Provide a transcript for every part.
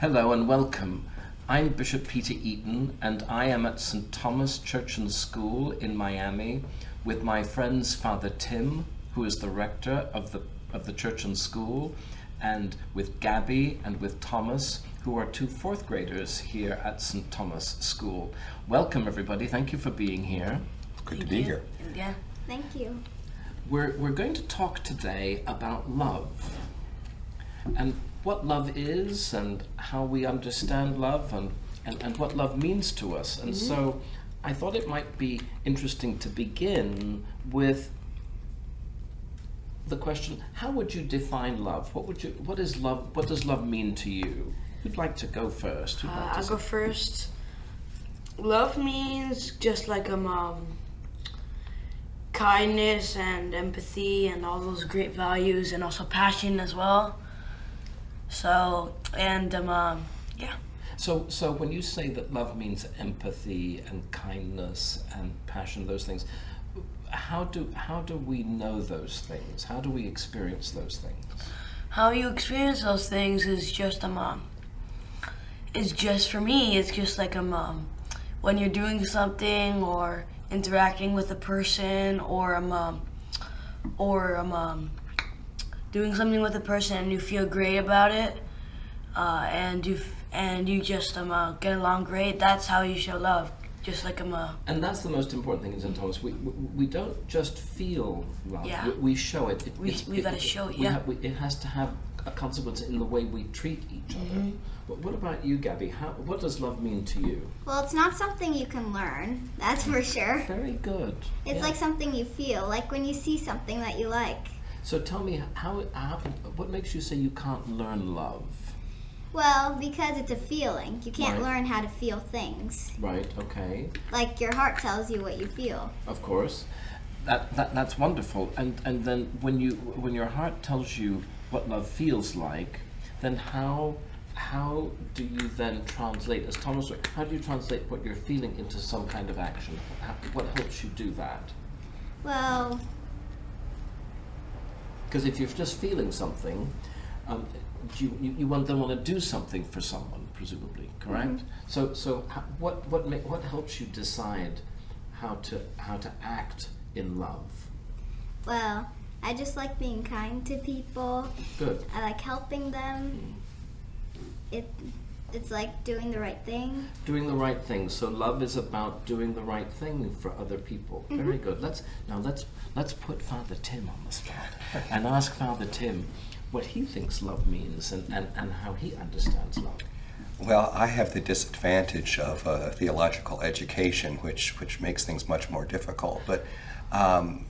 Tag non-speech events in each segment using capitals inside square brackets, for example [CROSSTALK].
Hello and welcome. I'm Bishop Peter Eaton, and I am at St. Thomas Church and School in Miami with my friends Father Tim, who is the rector of the, of the church and school, and with Gabby and with Thomas, who are two fourth graders here at St. Thomas School. Welcome, everybody. Thank you for being here. Good to be here. Yeah. Thank you. We're, we're going to talk today about love and what love is and how we understand love and, and, and what love means to us. And so I thought it might be interesting to begin with the question how would you define love? What would you what is love what does love mean to you? Who'd like to go first? Like Uh, to I'll go first. Love means just like um, um kindness and empathy and all those great values and also passion as well. So and um, um yeah. So, so when you say that love means empathy and kindness and passion, those things, how do how do we know those things? How do we experience those things? How you experience those things is just um, um it's just for me, it's just like um, um when you're doing something or interacting with a person or um, um or um, um doing something with a person and you feel great about it uh, and you f- and you just um, uh, get along great that's how you show love just like um, uh, And that's the most important thing in St. Thomas. We, we, we don't just feel love. Yeah. We, we show it. it We- it's- we gotta show it, we yeah. have- we- it has to have a consequence in the way we treat each other. Mm-hmm. But what about you, Gabby? How, what does love mean to you? Well, it's not something you can learn, that's for sure. Very good. It's Yeah. like something you feel, like when you see something that you like. So tell me, how, how what makes you say you can't learn love? Well, because it's a feeling. You can't Right. learn how to feel things. Right. Okay. Like your heart tells you what you feel. Of course. That, that that's wonderful. And and then when you when your heart tells you what love feels like, then how how do you then translate as Thomas how do you translate what you're feeling into some kind of action? How, what helps you do that? Well, Because if you're just feeling something, um, you, you, you want, then want to do something for someone, presumably, correct? So, so what, what, ma- what helps you decide how to, how to act in love? well, I just like being kind to people. Good. I like helping them. It it's like doing the right thing. Doing the right thing. So love is about doing the right thing for other people. Very good. Let's now let's let's put Father Tim on the spot and ask Father Tim what he thinks love means and, and, and how he understands love. Well, I have the disadvantage of a theological education, which which makes things much more difficult. But um,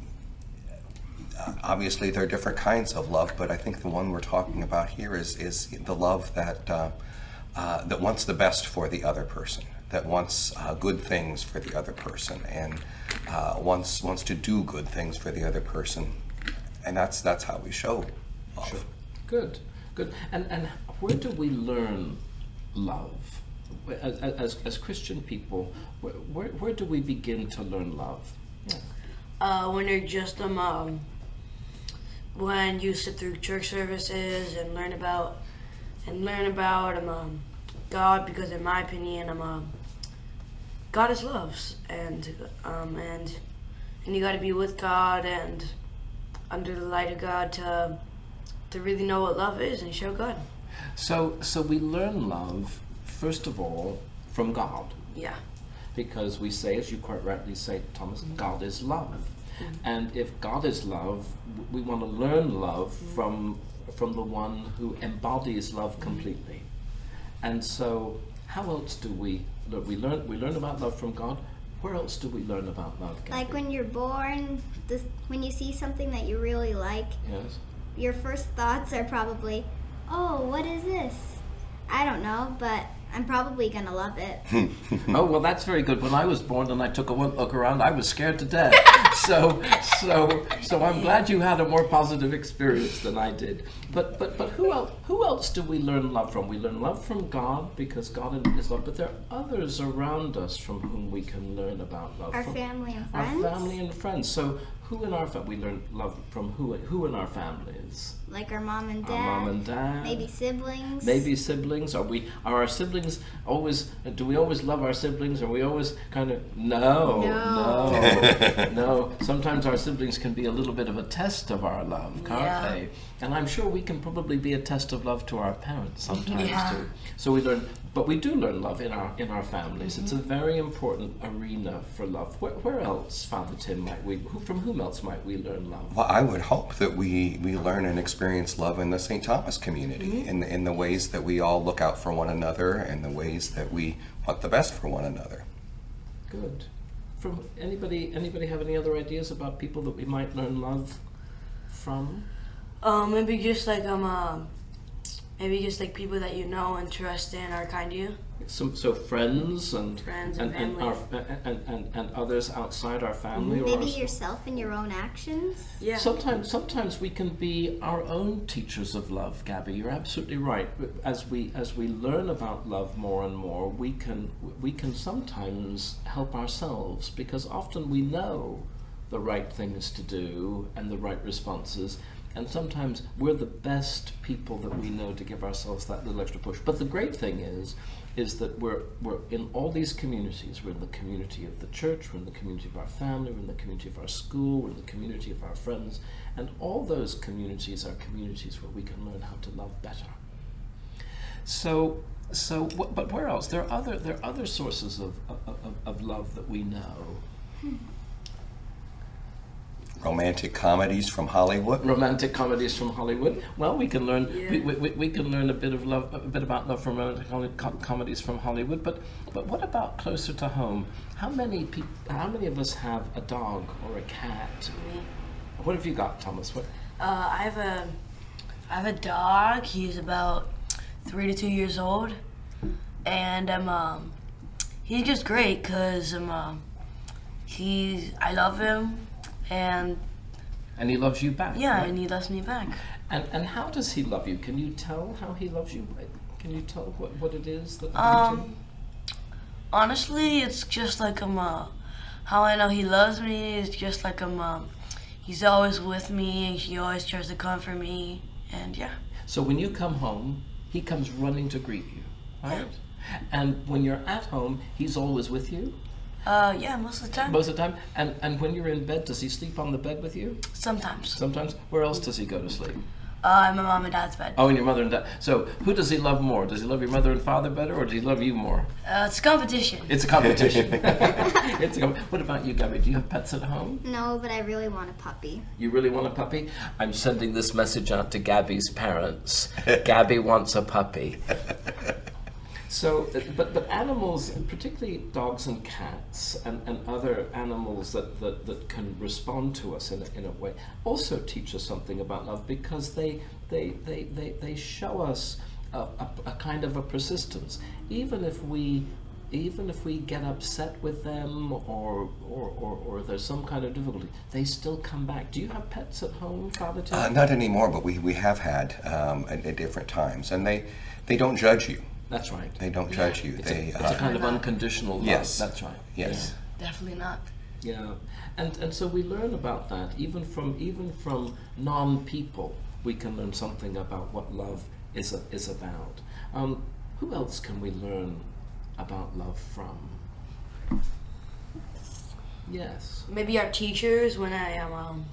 obviously, there are different kinds of love. But I think the one we're talking about here is is the love that uh, uh, that wants the best for the other person, that wants uh, good things for the other person, and uh, wants wants to do good things for the other person, and that's that's how we show love. Good, good. And and where do we learn love? As, as, as Christian people, where, where, where do we begin to learn love? Yeah. uh, when you're just um, um when you sit through church services and learn about and learn about um, um God because in my opinion um, um God is love, and um and and you got to be with God and under the light of God to to really know what love is and show God. So, so we learn love first of all from God, Yeah. because we say, as you quite rightly say, Thomas, God is love, Mm-hmm. and if God is love, we want to learn love mm-hmm. from from the one who embodies love mm-hmm. completely. And so, how else do we learn? We learn we learn about love from God. Where else do we learn about love? Like when you're born, this, when you see something that you really like, yes. your first thoughts are probably, "Oh, what is this?" I don't know, but I'm probably gonna love it. [LAUGHS] Oh well, that's very good. When I was born and I took a look around, I was scared to death. [LAUGHS] so, so, so I'm glad you had a more positive experience than I did. But, but, but who else? Who else do we learn love from? We learn love from God because God is love. But there are others around us from whom we can learn about love. Our from family and friends. our family and friends. So, who in our family we learn love from who who in our families? Like our mom and dad. Our mom and dad. Maybe siblings. Maybe siblings. Are we? Are our siblings always? Do we always love our siblings? Are we always kind of? No, No. no, [LAUGHS] no. Sometimes our siblings can be a little bit of a test of our love, can't Yeah. they? And I'm sure we can probably be a test of love to our parents sometimes Yeah. too. So we learn, but we do learn love in our in our families. It's a mm-hmm. very important arena for love. Where, where else, Father Tim, might we? Who, from whom else might we learn love? Well, I would hope that we, we learn and experience love in the St. Thomas community, mm-hmm. in, in the ways that we all look out for one another and the ways that we want the best for one another. Good. From anybody? Anybody have any other ideas about people that we might learn love from? Um, maybe just like um, um, maybe just like people that you know and trust and are kind to you. Some, so friends and Friends and, and and, our, and, and, and others outside our family Maybe our, yourself and your own actions. Yeah. Sometimes, sometimes we can be our own teachers of love, Gabby. You're absolutely right. As we as we learn about love more and more, we can we can sometimes help ourselves because often we know the right things to do and the right responses. And sometimes we're the best people that we know to give ourselves that little extra push. But the great thing is, is that we're, we're in all these communities. We're in the community of the church, we're in the community of our family, we're in the community of our school, we're in the community of our friends. And all those communities are communities where we can learn how to love better. So, so, but where else? There are other, there are other sources of, of, of, of love that we know. Hmm. Romantic comedies from Hollywood. romantic comedies from Hollywood. Well, we can learn we, Yeah. we, we, we can learn a bit of love, a bit about love from romantic com- com- comedies from Hollywood. But but what about closer to home? How many peop- How many of us have a dog or a cat? Me. What have you got, Thomas? What? Uh, I have a, I have a dog. He's about three to two years old, and um, um he's just great because um, um, he's I love him, and And he loves you back. yeah, right? and he loves me back. And and how does he love you? Can you tell how he loves you? Can you tell what, what it is that? Um, honestly, it's just like um, uh, how I know he loves me is just like um, um, he's always with me. And he always tries to comfort me, and yeah. So when you come home, he comes running to greet you, right? And when you're at home, he's always with you. Uh, yeah, most of the time. Most of the time. And and when you're in bed, does he sleep on the bed with you? Sometimes. Sometimes. Where else does he go to sleep? Uh, in my mom and dad's bed. Oh, in your mother and dad. So who does he love more? Does he love your mother and father better, or does he love you more? Uh, it's a competition. It's a competition. [LAUGHS] [LAUGHS] it's a com- what about you, Gabby? Do you have pets at home? No, but I really want a puppy. You really want a puppy? I'm sending this message out to Gabby's parents. Gabby wants a puppy. [LAUGHS] So, uh, but, but animals, particularly dogs and cats and, and other animals that, that, that can respond to us in a, in a way, also teach us something about love because they, they, they, they, they show us a, a, a kind of a persistence. Even if we even if we get upset with them or, or, or, or there's some kind of difficulty, they still come back. Do you have pets at home, Father Tim? Uh, not anymore, but we, we have had um, at, at different times, and they they don't judge you. That's right. They don't judge you. It's, They a, it's a uh, kind of unconditional love. Yes. That's right. yes. Definitely not. Yeah. yeah. And and so we learn about that even from even from non-people. We can learn something about what love is a, is about. Um, who else can we learn about love from? Yes. Maybe our teachers when I um,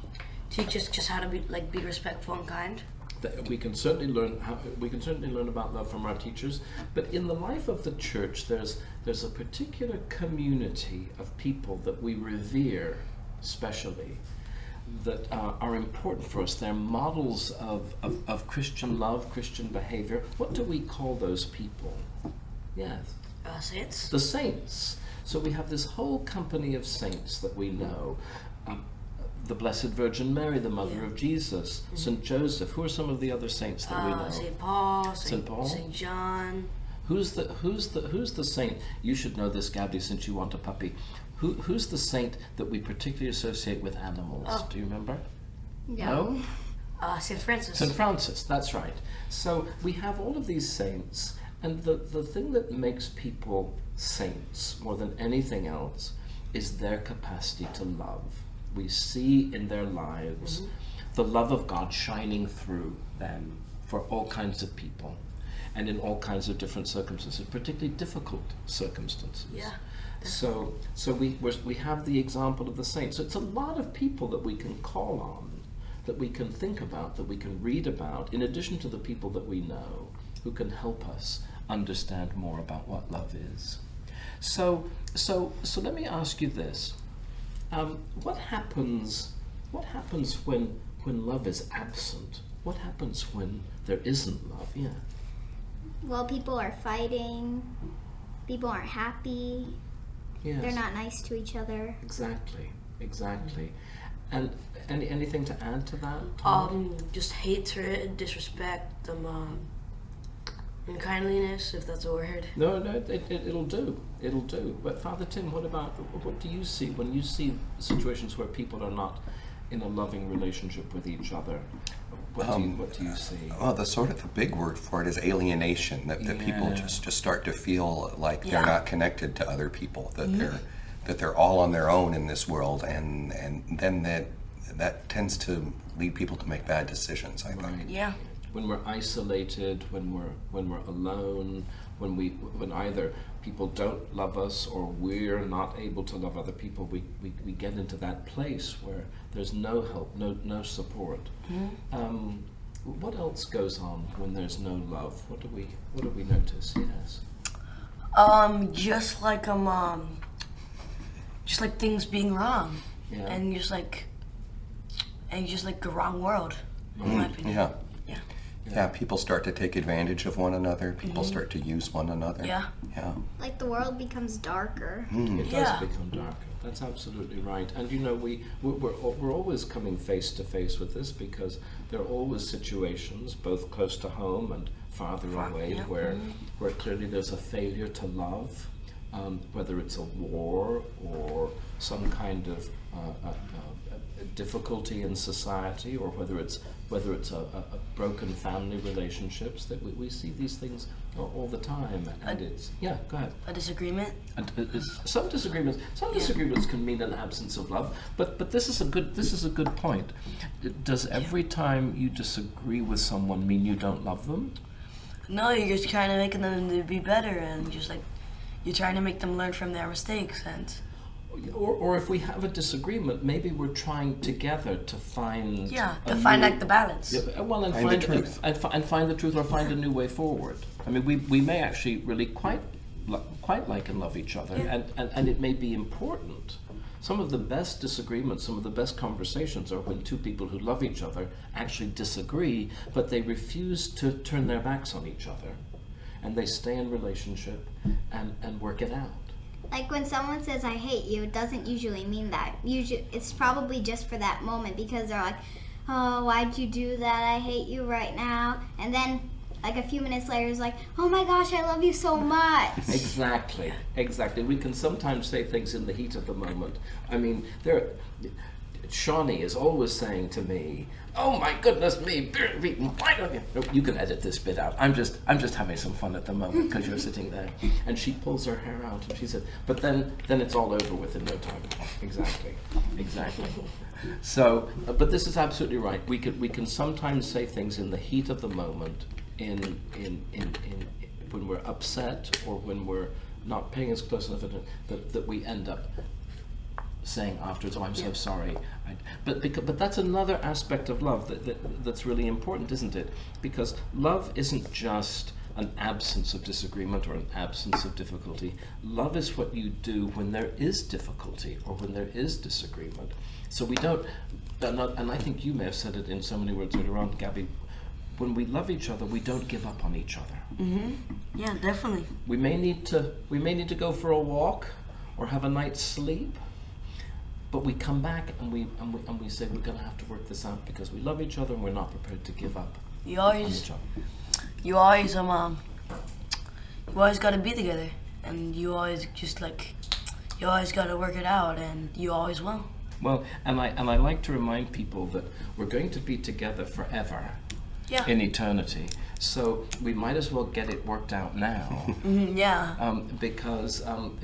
teach us just how to be like be respectful and kind. That we can certainly learn how, we can certainly learn about love from our teachers but in the life of the church there's there's a particular community of people that we revere specially that uh, are important for us they're models of, of, of christian love christian behavior what do we call those people yes Uh, saints. the saints. So we have this whole company of saints that we know. The Blessed Virgin Mary, the mother of Jesus, St. Joseph. Who are some of the other saints that we Uh, know? Saint Paul. Saint Saint Paul? Saint John. Who's the who's the who's the saint? You should know this, Gabby, since you want a puppy. Who who's the saint that we particularly associate with animals? Oh. Do you remember? No. Uh, Saint Francis. St. Francis, that's right. So we have all of these saints, and the, the thing that makes people saints more than anything else is their capacity to love. We see in their lives mm-hmm. the love of God shining through them for all kinds of people and in all kinds of different circumstances, particularly difficult circumstances. Yeah. So, so we we're, we have the example of the saints. So it's a lot of people that we can call on, that we can think about, that we can read about, in addition to the people that we know, who can help us understand more about what love is. So, so, so let me ask you this: um, What happens? What happens when when love is absent? What happens when there isn't love? Yeah. Well, people are fighting. People aren't happy. Yes. They're not nice to each other. Exactly. Exactly. And any anything to add to that? Tom? Um, just hatred, disrespect, um, um, unkindliness, if that's a word. No, no, it, it, it'll do. It'll do. But Father Tim, what about what do you see when you see situations where people are not in a loving relationship with each other? What, do, you, Um, what do you see? Well, the sort of the big word for it is alienation. That, that people just, just start to feel like Yeah. they're not connected to other people. That they're that they're all on their own in this world, and and then that that tends to lead people to make bad decisions. I think. Right. Yeah. When we're isolated, when we're when we're alone, when we when either people don't love us or we're not able to love other people, we, we, we get into that place where there's no help, no no support. Um, what else goes on when there's no love? What do we what do we notice? Yes. Um, just like um, um, just like things being wrong, Yeah. and just like, and just like the wrong world, in my opinion. Yeah. Yeah. Yeah, people start to take advantage of one another. People start to use one another. Yeah. Yeah. Like the world becomes darker. Hmm. It Yeah. does become darker. That's absolutely right. And you know, we we're, we're, we're always coming face to face with this because there are always situations, both close to home and farther away, yeah. where where clearly there's a failure to love, um, whether it's a war or some kind of uh, uh, uh, a difficulty in society, or whether it's whether it's a, a, a broken family relationships. That we, we see these things all, all the time, and it's yeah. Go ahead. A disagreement. And it is- some disagreements, some disagreements can mean an absence of love. But but this is a good this is a good point. Does every time you disagree with someone mean you don't love them? No, you're just trying to make them to be better, and just like you're trying to make them learn from their mistakes, and Or, or if we have a disagreement, maybe we're trying together to find yeah, to find new- like the balance. Yeah, well, and Find find, the truth. And, fi- and find the truth, or find a new way forward. I mean, we, we may actually really quite li- quite like and love each other, and, and, and it may be important. Some of the best disagreements, some of the best conversations are when two people who love each other actually disagree, but they refuse to turn their backs on each other, and they stay in relationship and, and work it out. Like when someone says I hate you, it doesn't usually mean that. Usually it's probably just for that moment because they're like, "Oh, why'd you do that? I hate you right now." And then like a few minutes later it's like, "Oh my gosh, I love you so much." Exactly, exactly. We can sometimes say things in the heat of the moment. I mean, there. Shawnee is always saying to me, "Oh my goodness me! Why don't you?" No, you can edit this bit out. I'm just, I'm just having some fun at the moment [LAUGHS] because you're sitting there. And she pulls her hair out and she said, "But then, then it's all over with in no time." [LAUGHS] Exactly, exactly. So, but this is absolutely right. We could, we can sometimes say things in the heat of the moment, in, in, in, in when we're upset or when we're not paying as close enough attention, that, that we end up saying afterwards, "Oh, I'm so sorry." I, but because, but that's another aspect of love that, that that's really important, isn't it? Because love isn't just an absence of disagreement or an absence of difficulty. Love is what you do when there is difficulty or when there is disagreement. So we don't, and I, and I think you may have said it in so many words earlier on, Gabby. When we love each other, we don't give up on each other. Mm-hmm. Yeah, definitely. We may need to we may need to go for a walk or have a night's sleep, but we come back and we and we, and we say we're going to have to work this out because we love each other and we're not prepared to give up You always, each other. you always um, um you always gotta be together, and you always just like, you always gotta work it out, and you always will. Well, and I and I like to remind people that we're going to be together forever Yeah. in eternity. So we might as well get it worked out now. [LAUGHS] Mhm, yeah. um, because um,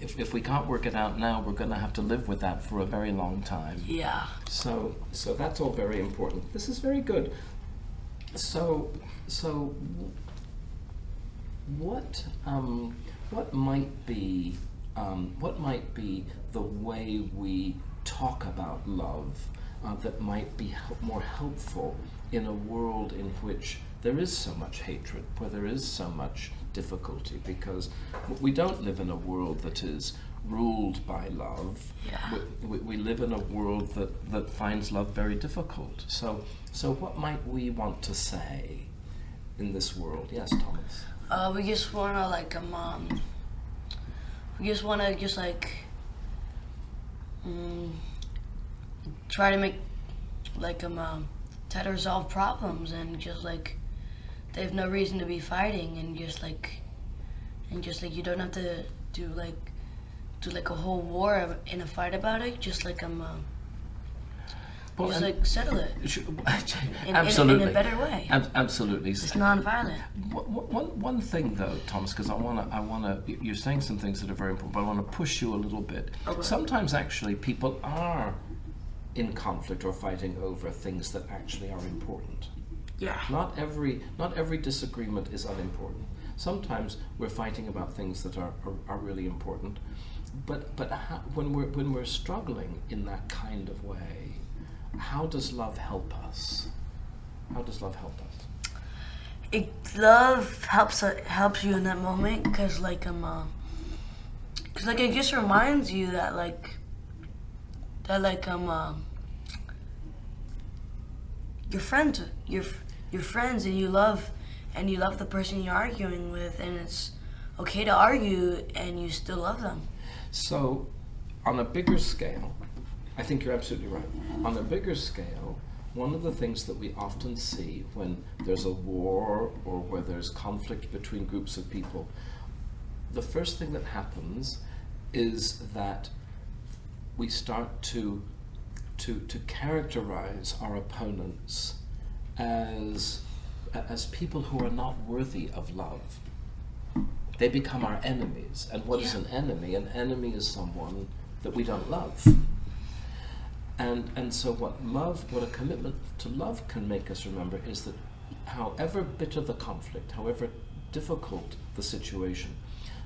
if, if we can't work it out now, we're going to have to live with that for a very long time. Yeah. So, so that's all very important. This is very good. So, so, what, um, what might be, um, what might be the way we talk about love uh, that might be hel- more helpful in a world in which there is so much hatred, where there is so much difficulty, because we don't live in a world that is ruled by love. Yeah. We, we, live in a world that, that finds love very difficult. So, so what might we want to say in this world? Yes, Thomas. Uh, we just wanna like um, um we just wanna just like mm, try to make like um, um try to resolve problems and just like they have no reason to be fighting and just like and just like you don't have to do like do like a whole war in a fight about it. Just like um, um Well, just like settle it [LAUGHS] in, absolutely. in, in a [LAUGHS] better way. Ab- absolutely. It's non-violent. One- One, one thing though, Thomas, because I want to, I want to, you're saying some things that are very important, but I want to push you a little bit. Okay. Sometimes actually people are in conflict or fighting over things that actually are important. Yeah. Not every, not every disagreement is unimportant. Sometimes we're fighting about things that are, are, are really important, but, but how, when, we're, when we're struggling in that kind of way, how does love help us? How does love help us? it love helps uh, helps you in that moment because like um uh, cause like it just reminds you that like that like um you're friends you're you're friends and you love and you love the person you're arguing with and it's okay to argue and you still love them So, on a bigger scale, I think you're absolutely right. On a bigger scale, one of the things that we often see when there's a war or where there's conflict between groups of people, the first thing that happens is that we start to to to characterize our opponents as as people who are not worthy of love they become our enemies. And what is Yeah. an enemy? An enemy is someone that we don't love. And and so what love, what a commitment to love can make us remember is that however bitter the conflict, however difficult the situation,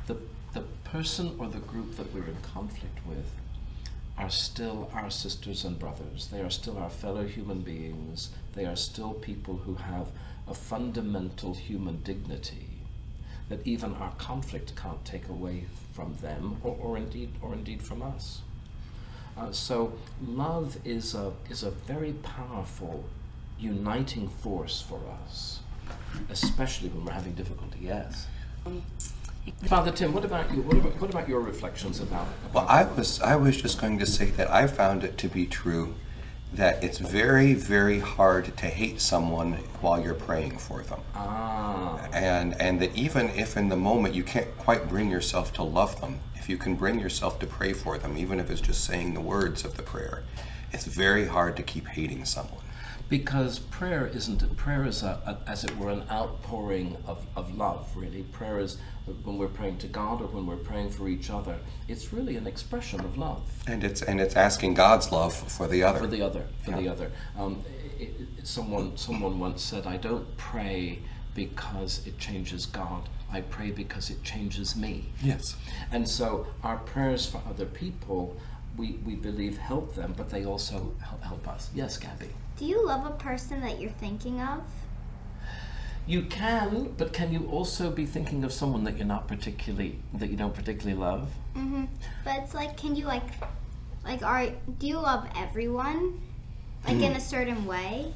the the person or the group that we're in conflict with are still our sisters and brothers. They are still our fellow human beings. They are still people who have a fundamental human dignity that even our conflict can't take away from them or, or indeed or indeed from us. Uh, so love is a is a very powerful uniting force for us, especially when we're having difficulty. Yes. Father Tim, what about you? What about, what about your reflections about? Well, I was I was just going to say that I found it to be true that it's very very hard to hate someone while you're praying for them. Ah, And and that even if in the moment you can't quite bring yourself to love them, if you can bring yourself to pray for them, even if it's just saying the words of the prayer, it's very hard to keep hating someone. Because prayer isn't it? Prayer is a, a, as it were an outpouring of, of love. Really, prayer is when we're praying to God or when we're praying for each other. It's really an expression of love. And it's and it's asking God's love for the other. for the other for the other um, i i someone someone once said i don't pray because it changes god i pray because it changes me yes. and so our prayers for other people we, we believe help them but they also help, us yes gabby Do you love a person that you're thinking of? you can but can you also be thinking of someone that you're not particularly that you don't particularly love Mm-hmm. But it's like, can you like, like, are do you love everyone, like in a certain way?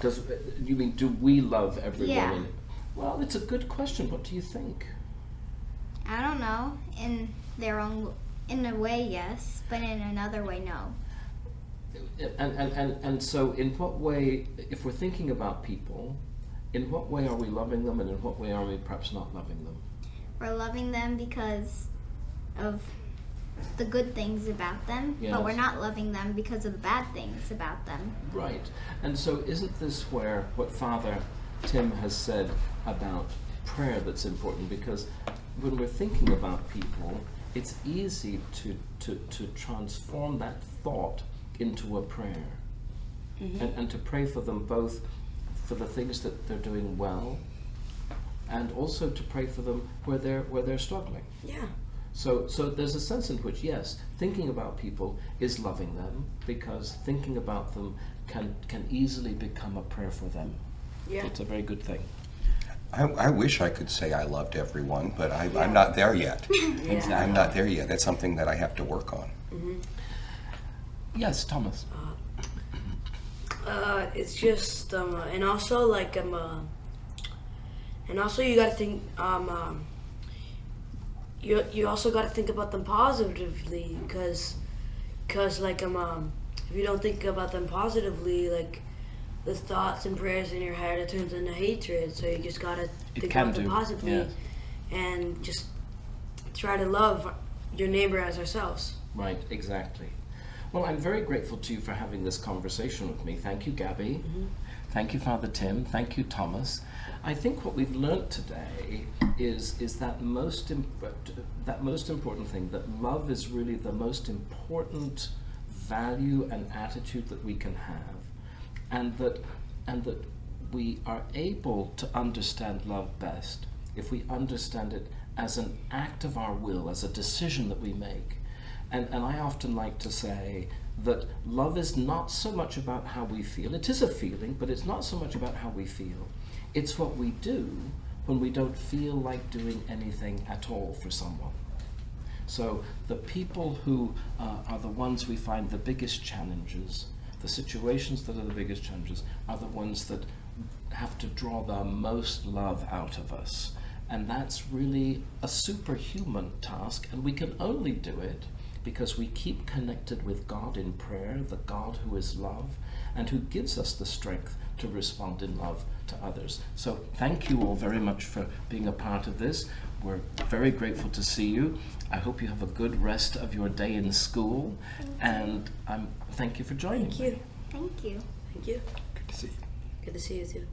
does you mean do we love everyone Yeah. well it's a good question what do you think I don't know. In their own, in a way, yes, but in another way, no. and, and, and, and so in what way if we're thinking about people in what way are we loving them and in what way are we perhaps not loving them We're loving them because of the good things about them, Yes. but we're not loving them because of the bad things about them. right and so isn't this where what father tim has said about prayer that's important because when we're thinking about people it's easy to, to, to transform that thought into a prayer. Mm-hmm. And, and to pray for them both for the things that they're doing well and also to pray for them where they're where they're struggling. Yeah. So, so there's a sense in which, yes, thinking about people is loving them because thinking about them can can easily become a prayer for them. Yeah. It's a very good thing. I, I wish I could say I loved everyone, but I, I'm not there yet. [CLEARS THROAT] Yeah. I'm not there yet. That's something that I have to work on. Yes, Thomas. Uh, it's just um, uh, and also like um, uh, and also you got to think um, um, you you also got to think about them positively because because like um, um if you don't think about them positively like the thoughts and prayers in your head it turns into hatred so you just gotta think about them do, positively yes. and just try to love your neighbor as ourselves Right, exactly. Well, I'm very grateful to you for having this conversation with me. Thank you, Gabby. Mm-hmm. Thank you, Father Tim. Thank you, Thomas. I think what we've learnt today is is that most imp- that most important thing that love is really the most important value and attitude that we can have, and that and that we are able to understand love best if we understand it as an act of our will, as a decision that we make. And, and I often like to say that love is not so much about how we feel. It is a feeling, but it's not so much about how we feel. It's what we do when we don't feel like doing anything at all for someone. So the people who uh, are the ones we find the biggest challenges, the situations that are the biggest challenges, are the ones that have to draw the most love out of us. And that's really a superhuman task, and we can only do it because we keep connected with God in prayer, the God who is love, and who gives us the strength to respond in love to others. So, thank you all very much for being a part of this. We're very grateful to see you. I hope you have a good rest of your day in school, and um, thank you for joining thank me. you Thank you. thank you Good to see you. good to see you too